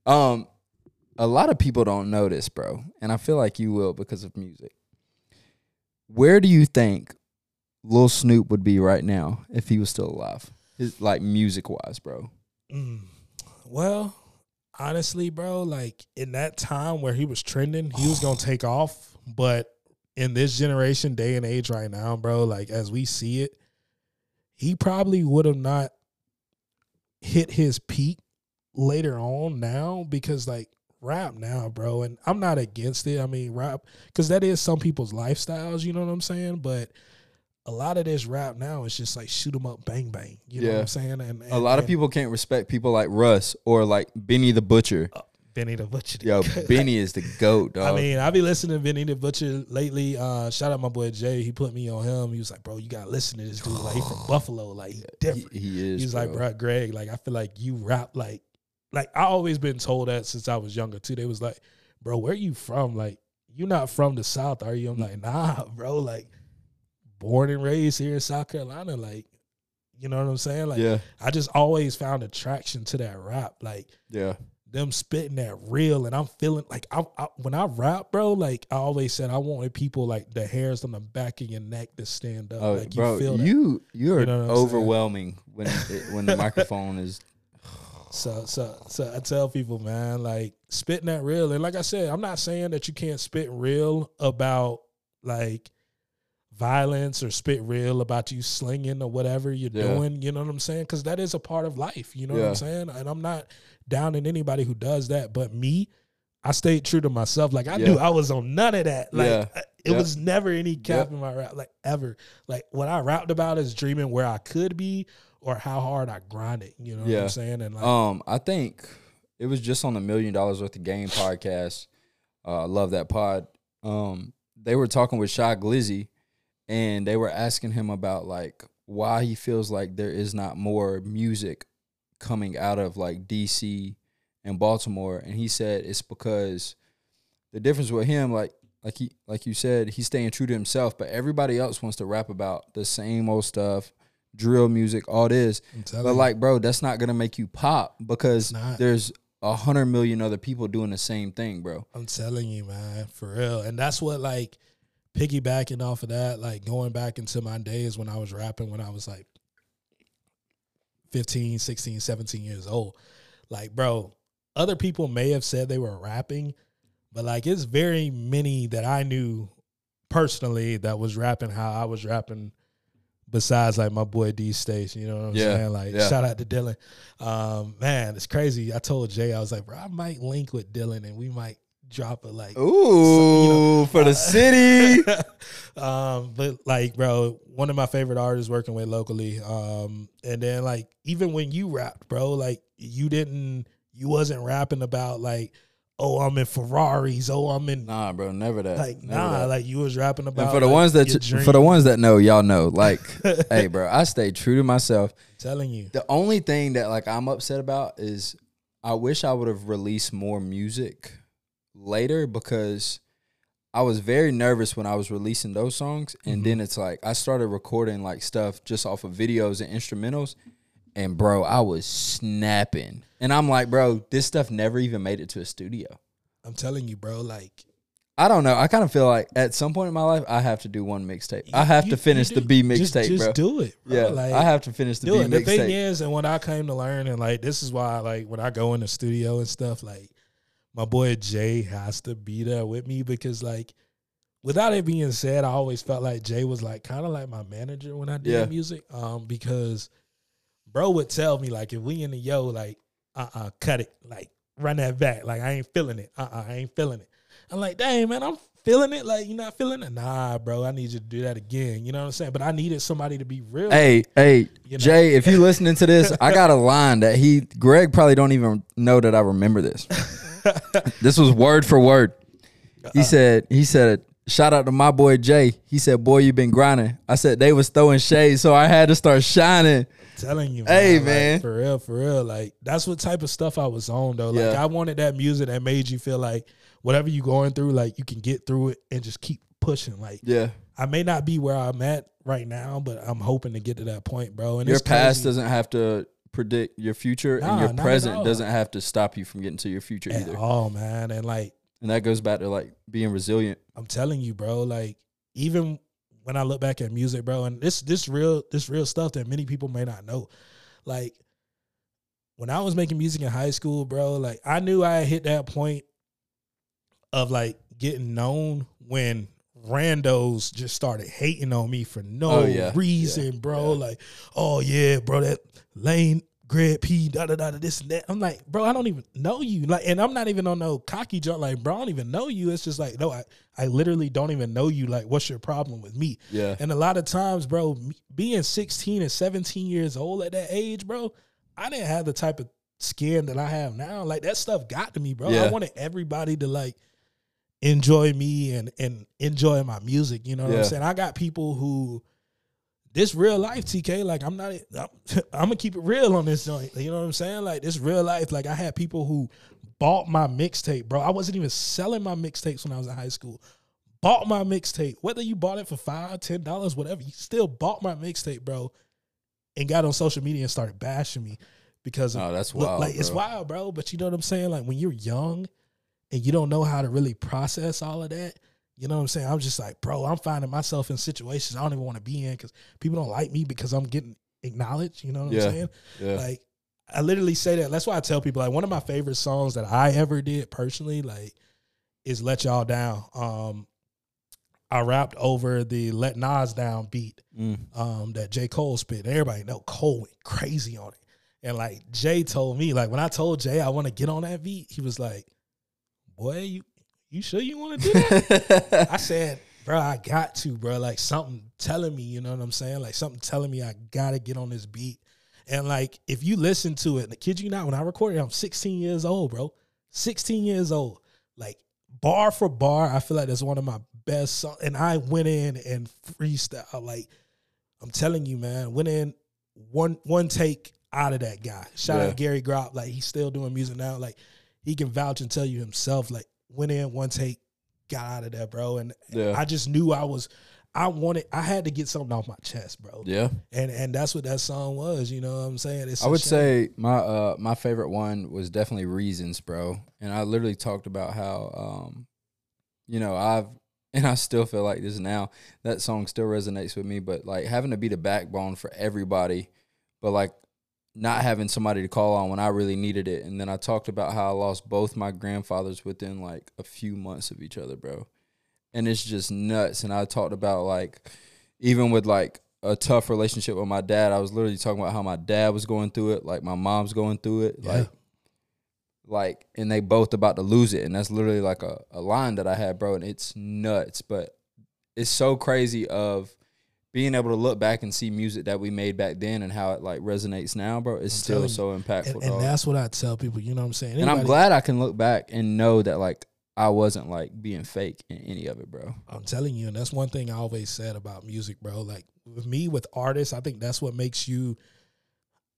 Um, a lot of people don't know this, bro, and I feel like you will because of music. Where do you think Lil Snupe would be right now if he was still alive? His, like music wise, bro. Mm. Well, honestly, bro, like in that time where he was trending, he was gonna take off. But in this generation, day and age right now, bro, like as we see it, he probably would have not hit his peak later on now because like rap now, bro. And I'm not against it. I mean, rap because that is some people's lifestyles, you know what I'm saying? But a lot of this rap now is just like shoot 'em up, bang bang. You know what I'm saying? And, A and- lot of people can't respect people like Russ or like Benny the Butcher. Uh, Benny the Butcher. the Yo, goat. Benny is the goat, dog. I mean, I be listening to Benny the Butcher lately. Uh, shout out my boy Jay. He put me on him. He was like, "Bro, you gotta listen to this dude. Like, he from Buffalo. Like, he he, different." he is. He's like, bro. "Bro, Greg, like, I feel like you rap like, like I always been told that since I was younger too. They was like, "Bro, where you from? Like, you're not from the South, are you?" I'm like, "Nah, bro. Like, born and raised here in South Carolina. Like, you know what I'm saying? Like, yeah, I just always found attraction to that rap. Like." yeah, them spitting that real and I'm feeling like I, I when I rap, bro, like I always said I wanted people like the hairs on the back of your neck to stand up. oh, like you bro, feel that. you you're You know overwhelming when it, when the microphone is. So so so I tell people, man, like spitting that real. And like I said, I'm not saying that you can't spit real about like violence or spit real about you slinging or whatever you're Yeah. doing. You know what I'm saying? Because that is a part of life. You know what I'm saying? And I'm not down in anybody who does that. But me, I stayed true to myself. Like I Yeah. knew I was on none of that. Like Yeah. It Yeah. was never any cap in my rap, like ever. Like what I rapped about is dreaming where I could be or how hard I grind it. You know what I'm saying? And like Um, I think it was just on the Million Dollars Worth of Game podcast. Uh, love that pod. Um, they were talking with Shy Glizzy, and they were asking him about like why he feels like there is not more music coming out of like DC and Baltimore, and he said it's because the difference with him, like like he like you said, he's staying true to himself, but everybody else wants to rap about the same old stuff, drill music, all this. But you. like, bro, that's not gonna make you pop because there's a hundred million other people doing the same thing, bro. I'm telling you, man, for real. And that's what like piggybacking off of that, like going back into my days when I was rapping when I was like 15, 16, 17 years old. Like, bro, other people may have said they were rapping, but like it's very many that I knew personally that was rapping how I was rapping besides like my boy D Stace, you know what I'm Yeah, saying? Like yeah. shout out to Dylan. Um, man, it's crazy. I told Jay, I was like, bro, I might link with Dylan and we might drop it like Ooh, for uh, the city. um, but like, bro, one of my favorite artists working with locally. Um, and then like even when you rapped, bro, like you didn't you wasn't rapping about like, oh, I'm in Ferraris, oh, I'm in nah, bro, never that. like never nah, that. like you was rapping about and for the like, ones that for the ones that know, y'all know. Like, hey, bro, I stay true to myself. telling you. The only thing that like I'm upset about is I wish I would have released more music later because I was very nervous when I was releasing those songs, and Mm-hmm. then it's like I started recording like stuff just off of videos and instrumentals, and bro, I was snapping, and I'm like, bro, this stuff never even made it to a studio. I'm telling you, bro, like I don't know. I kind of feel like at some point in my life, I have to do one mixtape. I have you- to finish the B just- mixtape, just bro. do it. Bro. yeah, like, I have to finish the B it. The thing mixtape. is, and what I came to learn, and like this is why, like when I go in the studio and stuff, like my boy Jay has to be there with me because, like, without it being said, I always felt like Jay was like kind of like my manager when I did Yeah. music, um, because bro would tell me like if we in the yo, like, uh, uh cut it, like run that back, like I ain't feeling it, uh, uh I ain't feeling it. I'm like, dang man, I'm feeling it, like you not feeling it, nah, bro, I need you to do that again. You know what I'm saying? But I needed somebody to be real. Hey, hey, You know. Jay, if you listening to this, I got a line that he Greg probably don't even know that I remember this. this was word for word. He Uh-uh. said, he said, shout out to my boy Jay. He said, boy, you been grinding. I said they was throwing shade, so I had to start shining. telling you, Hey, like, man. for real, for real. Like that's what type of stuff I was on though. Like Yeah. I wanted that music that made you feel like whatever you going through, like you can get through it and just keep pushing. Like Yeah. I may not be where I'm at right now, but I'm hoping to get to that point, bro. And Your it's past doesn't have to predict your future, Nah, and your present doesn't have to stop you from getting to your future at either. Oh man. And like And that goes back to like being resilient. I'm telling you, bro, like even when I look back at music, bro, and this this real this real stuff that many people may not know. Like when I was making music in high school, bro, like I knew I had hit that point of like getting known when randos just started hating on me for no Oh, yeah. reason, Yeah. bro. Yeah. Like, oh yeah, bro, that lane Greg P, da da da da, this and that. I'm like, bro, I don't even know you. Like, and I'm not even on no cocky jump. Like, bro, I don't even know you. It's just like, no, I, I literally don't even know you. Like, what's your problem with me? Yeah. And a lot of times, bro, me- being 16 and 17 years old at that age, bro, I didn't have the type of skin that I have now. Like that stuff got to me, bro. Yeah. I wanted everybody to like enjoy me and and enjoy my music. You know what Yeah. I'm saying? I got people who this real life TK. Like I'm not. I'm, I'm gonna keep it real on this joint. You know what I'm saying? Like this real life. Like I had people who bought my mixtape, bro. I wasn't even selling my mixtapes when I was in high school. Bought my mixtape. Whether you bought it for five, ten dollars, whatever, you still bought my mixtape, bro. And got on social media and started bashing me because of, Oh, that's wild, Like it's wild, bro. But you know what I'm saying? Like when you're young and you don't know how to really process all of that. You know what I'm saying? I'm just like, bro, I'm finding myself in situations I don't even want to be in because people don't like me because I'm getting acknowledged. You know what Yeah. I'm saying? Yeah. Like I literally say that. That's why I tell people like one of my favorite songs that I ever did personally, like, is "Let Y'all Down." Um, I rapped over the "Let Nas Down" beat Mm. um, that J. Cole spit. Everybody know Cole went crazy on it. And like Jay told me, like when I told Jay I want to get on that beat, he was like, "Boy, you you sure you want to do that?" I said, "Bro, I got to, bro. Like something telling me, you know what I'm saying? Like something telling me I gotta get on this beat." And like if you listen to it, and kid you not, when I recorded, it, I'm 16 years old, bro. 16 years old. Like bar for bar, I feel like that's one of my best songs. And I went in and freestyle. Like I'm telling you, man, went in one one take out of that guy. Shout Yeah. out Gary Grop. Like he's still doing music now. Like he can vouch and tell you himself. Like went in one take, got out of there, bro. And Yeah. I just knew I was. I wanted. I had to get something off my chest, bro. yeah. And and that's what that song was. You know what I'm saying? It's I would shame. say my uh my favorite one was definitely Reasons, bro. And I literally talked about how um you know, I've and I still feel like this now. That song still resonates with me, but like having to be the backbone for everybody, but like not having somebody to call on when I really needed it. And then I talked about how I lost both my grandfathers within like a few months of each other, bro. And it's just nuts. And I talked about like even with like a tough relationship with my dad, I was literally talking about how my dad was going through it, like my mom's going through it, Yeah. like like and they both about to lose it. And that's literally like a, a line that I had, bro, and it's nuts. But it's so crazy of being able to look back and see music that we made back then and how it like resonates now, bro. It's I'm still so impactful. and, and that's what I tell people. You know what I'm saying? and I'm glad I can look back and know that like I wasn't like being fake in any of it, bro. I'm telling you, and that's one thing I always said about music, bro. Like with me, with artists, I think that's what makes you.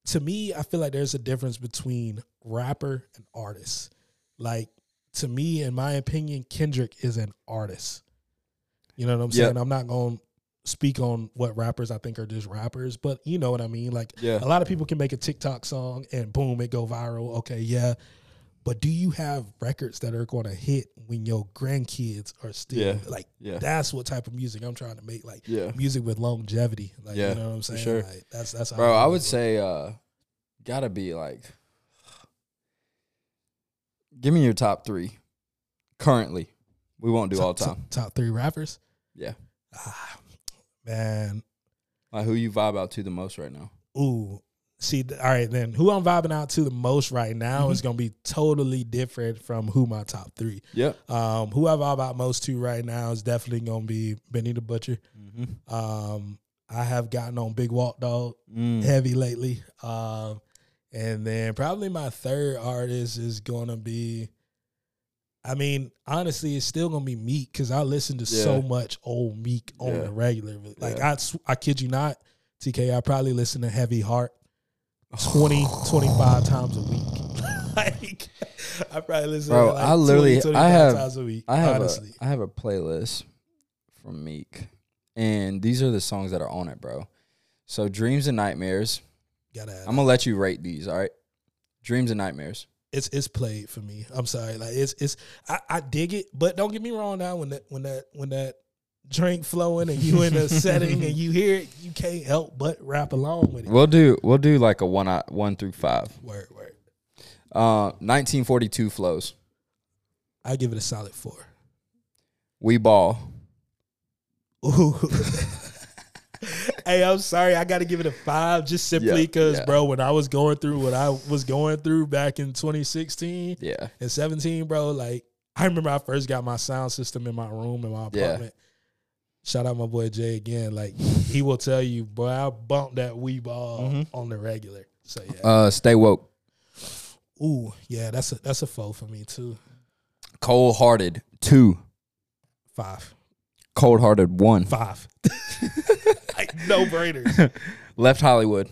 To me, I feel like there's a difference between rapper and artist. Like to me, in my opinion, Kendrick is an artist. You know what I'm Yep. saying? I'm not going to speak on what rappers I think are just rappers, but you know what I mean. Like Yeah. a lot of people can make a TikTok song and boom, it go viral. Okay, yeah. But do you have records that are going to hit when your grandkids are still Yeah. like Yeah. that's what type of music I'm trying to make. Like Yeah. music with longevity. Like Yeah, you know what I'm saying? sure. Like, that's that's how Bro, I about would say uh gotta be like give me your top three currently. We won't do all top, time. top, top three rappers. Yeah. Ah, man, Like who you vibe out to the most right now. ooh. See, all right, then who I'm vibing out to the most right now Mm-hmm. is gonna be totally different from who my top three. Yeah. Um, who I vibe out most to right now is definitely gonna be Benny the Butcher. Mm-hmm. Um, I have gotten on Big Walk Dog Mm. heavy lately. Um, and then probably my third artist is gonna be. I mean, honestly, it's still gonna be Meek because I listen to so much old Meek on Yeah. the regular. Like Yeah. I, I kid you not, TK. I probably listen to Heavy Heart 20, 25 times a week. like I probably listen. Bro, to like I literally- 20, I 25 have- times a week. I have honestly, a I have a playlist from Meek. And these are the songs that are on it, bro. So Dreams and Nightmares. gotta. I'm gonna let you rate these, all right? Dreams and Nightmares. It's it's played for me. I'm sorry, like it's it's I, I dig it, but don't get me wrong. Now when that when that when that drink flowing and you in a setting and you hear it, you can't help but rap along with it. We'll do we'll do like a one out- one through five. Word word. Uh 1942 flows. I give it a solid four. We ball. Ooh. hey, I'm sorry. I got to give it a five just simply because, yeah. bro, when I was going through what I was going through back in 2016 Yeah. and 17, bro, like I remember I first got my sound system in my room in my Yeah. apartment. Shout out my boy Jay again. Like he will tell you, boy, I bumped that We Ball Mhm. on the regular. So yeah. Uh stay woke. Ooh, yeah, that's a that's a foe for me too. Cold hearted two. Five. Cold hearted one. Five. no brainers. Left Hollywood.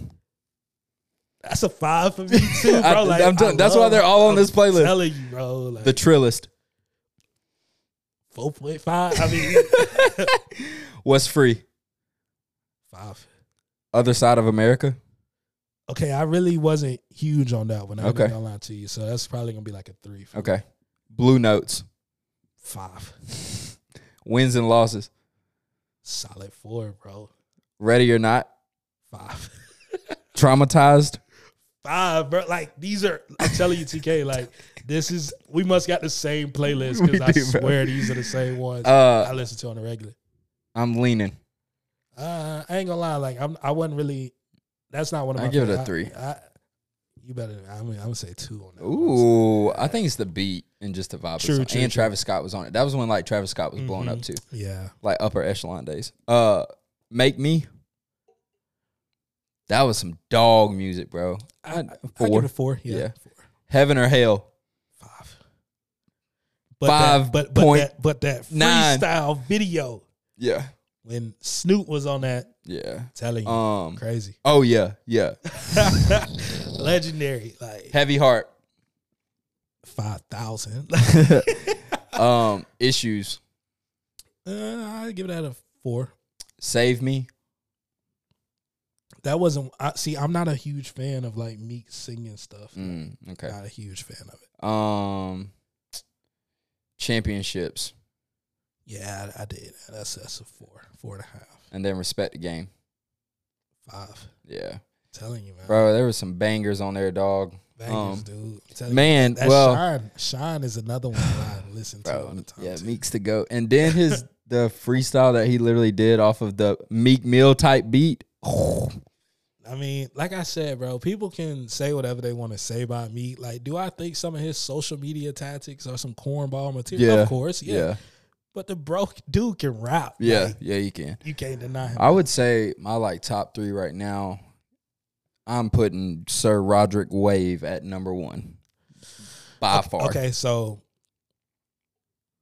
That's a five for me too, bro. I- Like, I'm that's why they're all on I'm this playlist. Telling you, bro. Like The Trillist. four point five. I mean, What's free? five. Other side of America. Okay, I really wasn't huge on that one. I'm Okay. gonna lie to you. So that's probably gonna be like a three. For me. Okay. Blue Notes. Five. Wins and losses. Solid four, bro. Ready or not. Five. Traumatized. Five, bro. Like these are I'm telling you, TK, like this is we must got the same playlist because I do, bro. swear these are the same ones I Uh, listen to on the regular. I'm leaning. Uh, I ain't gonna lie, like I'm I wasn't really that's not one of my I give it a three. I, I, you better I mean I'm gonna say two on that. Ooh, I think it's the beat and just the vibe. True, true, and true. Travis Scott was on it. That was when like Travis Scott was blowing up Mhm. too, Yeah. like upper echelon days. Uh, make me. That was some dog music, bro. I, I four. give it four. Yeah. Yeah. Four. Heaven or hell. Five. But Five that, but but point that but that nine. freestyle video Yeah, when Snupe was on that, yeah. telling you, Um. crazy, Oh yeah, yeah. legendary, like Heavy heart. five thousand. Um. Issues. uh, I give that a four. Save me. That wasn't. I see. I'm not a huge fan of like Meek singing stuff. Mm, okay. Not a huge fan of it. Um. Championships, Yeah, I, I did. That's that's a four, four and a half, and then respect the game. five. Yeah, telling you, man. bro. There was some bangers on there, dog. Bangers, um, dude. You. Man, That well, Shine, Shine is another one that I listen to all the time. Yeah, too. Meek's to go, and then his the freestyle that he literally did off of the Meek Mill type beat. I mean, like I said, bro, people can say whatever they want to say about me. Like, do I think some of his social media tactics are some cornball material? Yeah. Of course, yeah. yeah, But the bro dude can rap. yeah, Like, yeah. You can. you can't deny him. I would say my like top three right now. I'm putting Sir Roderick Wave at number one by okay, far. Okay, so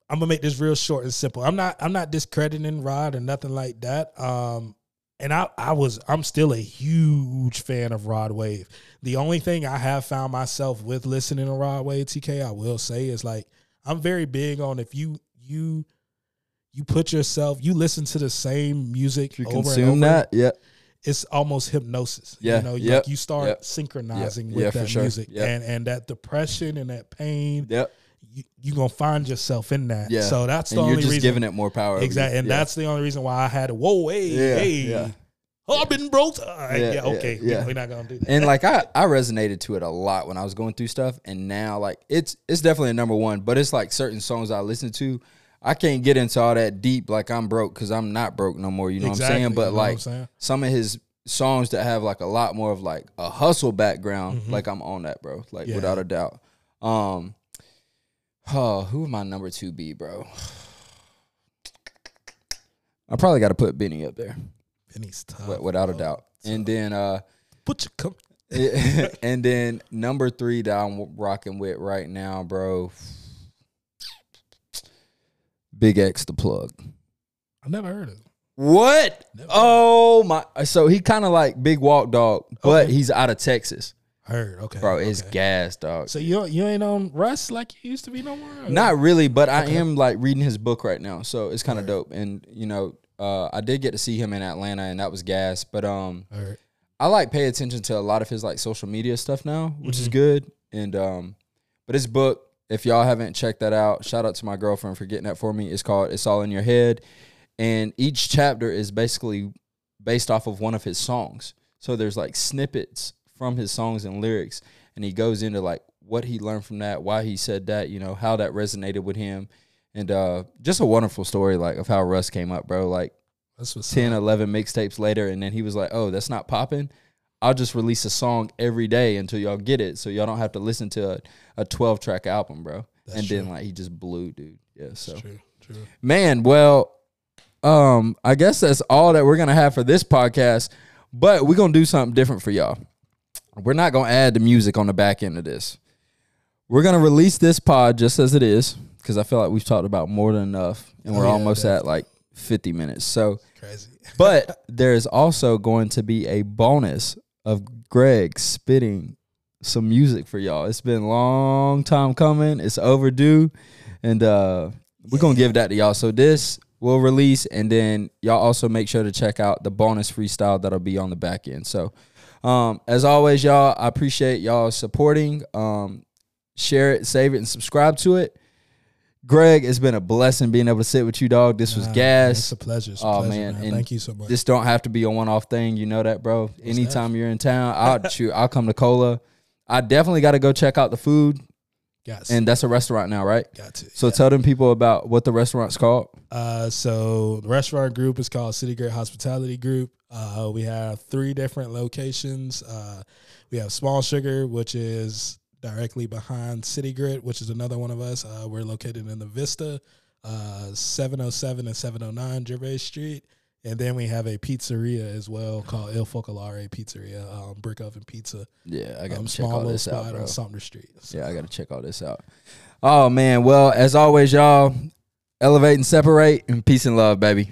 I'm gonna make this real short and simple. I'm not I'm not discrediting Rod or nothing like that. Um and I, I was I'm still a huge fan of Rod Wave. The only thing I have found myself with listening to Rod Wave TK, I will say, is like I'm very big on if you you you put yourself you listen to the same music you over and consume over, that, yeah, it's almost hypnosis. Yeah, You know, yep, like you start yep, synchronizing yep, with yeah, that sure, music. And and that depression and that pain, yep. You you gonna find yourself in that. Yeah. So that's the And you're only just reason giving it more power. exactly, and Yeah. that's the only reason why I had to. Whoa, hey, Yeah, hey, yeah. oh, I've been broke. Right, Yeah, yeah, yeah, okay, yeah. we're not gonna do that. and like I, I resonated to it a lot when I was going through stuff, and now like it's it's definitely a number one. But it's like certain songs I listen to, I can't get into all that deep. Like I'm broke because I'm not broke no more. You know Exactly, what I'm saying? you But know like saying? some of his songs that have like a lot more of like a hustle background, Mhm. like I'm on that, bro. Like Yeah. without a doubt. Um, oh, who would my number two be, bro? I probably got to put Benny up there, Benny's tough. wi- without a bro. doubt. And then uh. Put your com- and then number three that I'm rocking with right now, bro. BigXthaPlug. I never heard of. It. What? Never. Oh my! So he kind of like Big Walk Dog, but Okay. he's out of Texas, Heard. Okay, bro. It's gas, dog. So you you ain't on Russ like you used to be no more. or- Not really, but I am like reading his book right now, so it's kind of dope. And you know, uh, I did get to see him in Atlanta, and that was gas. But um, Heard. I like pay attention to a lot of his like social media stuff now, which is Mhm. good. And um, but his book, if y'all haven't checked that out, shout out to my girlfriend for getting that for me. It's called "It's All in Your Head," and each chapter is basically based off of one of his songs. So there's like snippets from his songs and lyrics, and he goes into like what he learned from that, why he said that, you know, how that resonated with him. And uh, just a wonderful story, like of how Russ came up, bro. Like That's what's 10, up. 11 mixtapes later, and then he was like, "Oh, that's not popping. I'll just release a song every day until y'all get it, so y'all don't have to listen to a, a 12 track album, bro." That's and then like he just blew, dude. Yeah, so True. True. man, well, um, I guess that's all that we're gonna have for this podcast, but we're gonna do something different for y'all. We're not gonna add the music on the back end of this. we're gonna release this pod just as it is because I feel like we've talked about more than enough, and Oh, we're yeah, almost at like 50 minutes. So, Crazy. but there's also going to be a bonus of Greg spitting some music for y'all. It's been a long time coming. It's overdue, and uh, we're gonna give that to y'all. So this will release, and then y'all also make sure to check out the bonus freestyle that'll be on the back end. So, um, as always, y'all, I appreciate y'all supporting. Um, share it, save it, and subscribe to it. Greg, it's been a blessing being able to sit with you, dog. This was Nah, gas. It's a pleasure. It's a Oh, pleasure, man, man. Thank you so much. This don't have to be a one off thing. You know that, bro. Anytime that? you're in town, I'll shoot. I'll come to Cola. I definitely got to go check out the food, got and that's a restaurant now, right? got to. So yeah. tell them people about what the restaurant's called. Uh, so the restaurant group is called City Grit Hospitality Group. Uh, we have three different locations. Uh, we have Small Sugar, which is directly behind City Grit, which is another one of us. Uh, we're located in the Vista, uh, 707 and 709 Gervais Street. And then we have a pizzeria as well called Il Focolare Pizzeria, um, brick oven pizza. Yeah, I got to Um, check small all little this out, bro. on Sumner Street. So, Yeah, I got to check all this out. Oh man, well as always, y'all elevate and separate, and peace and love, baby.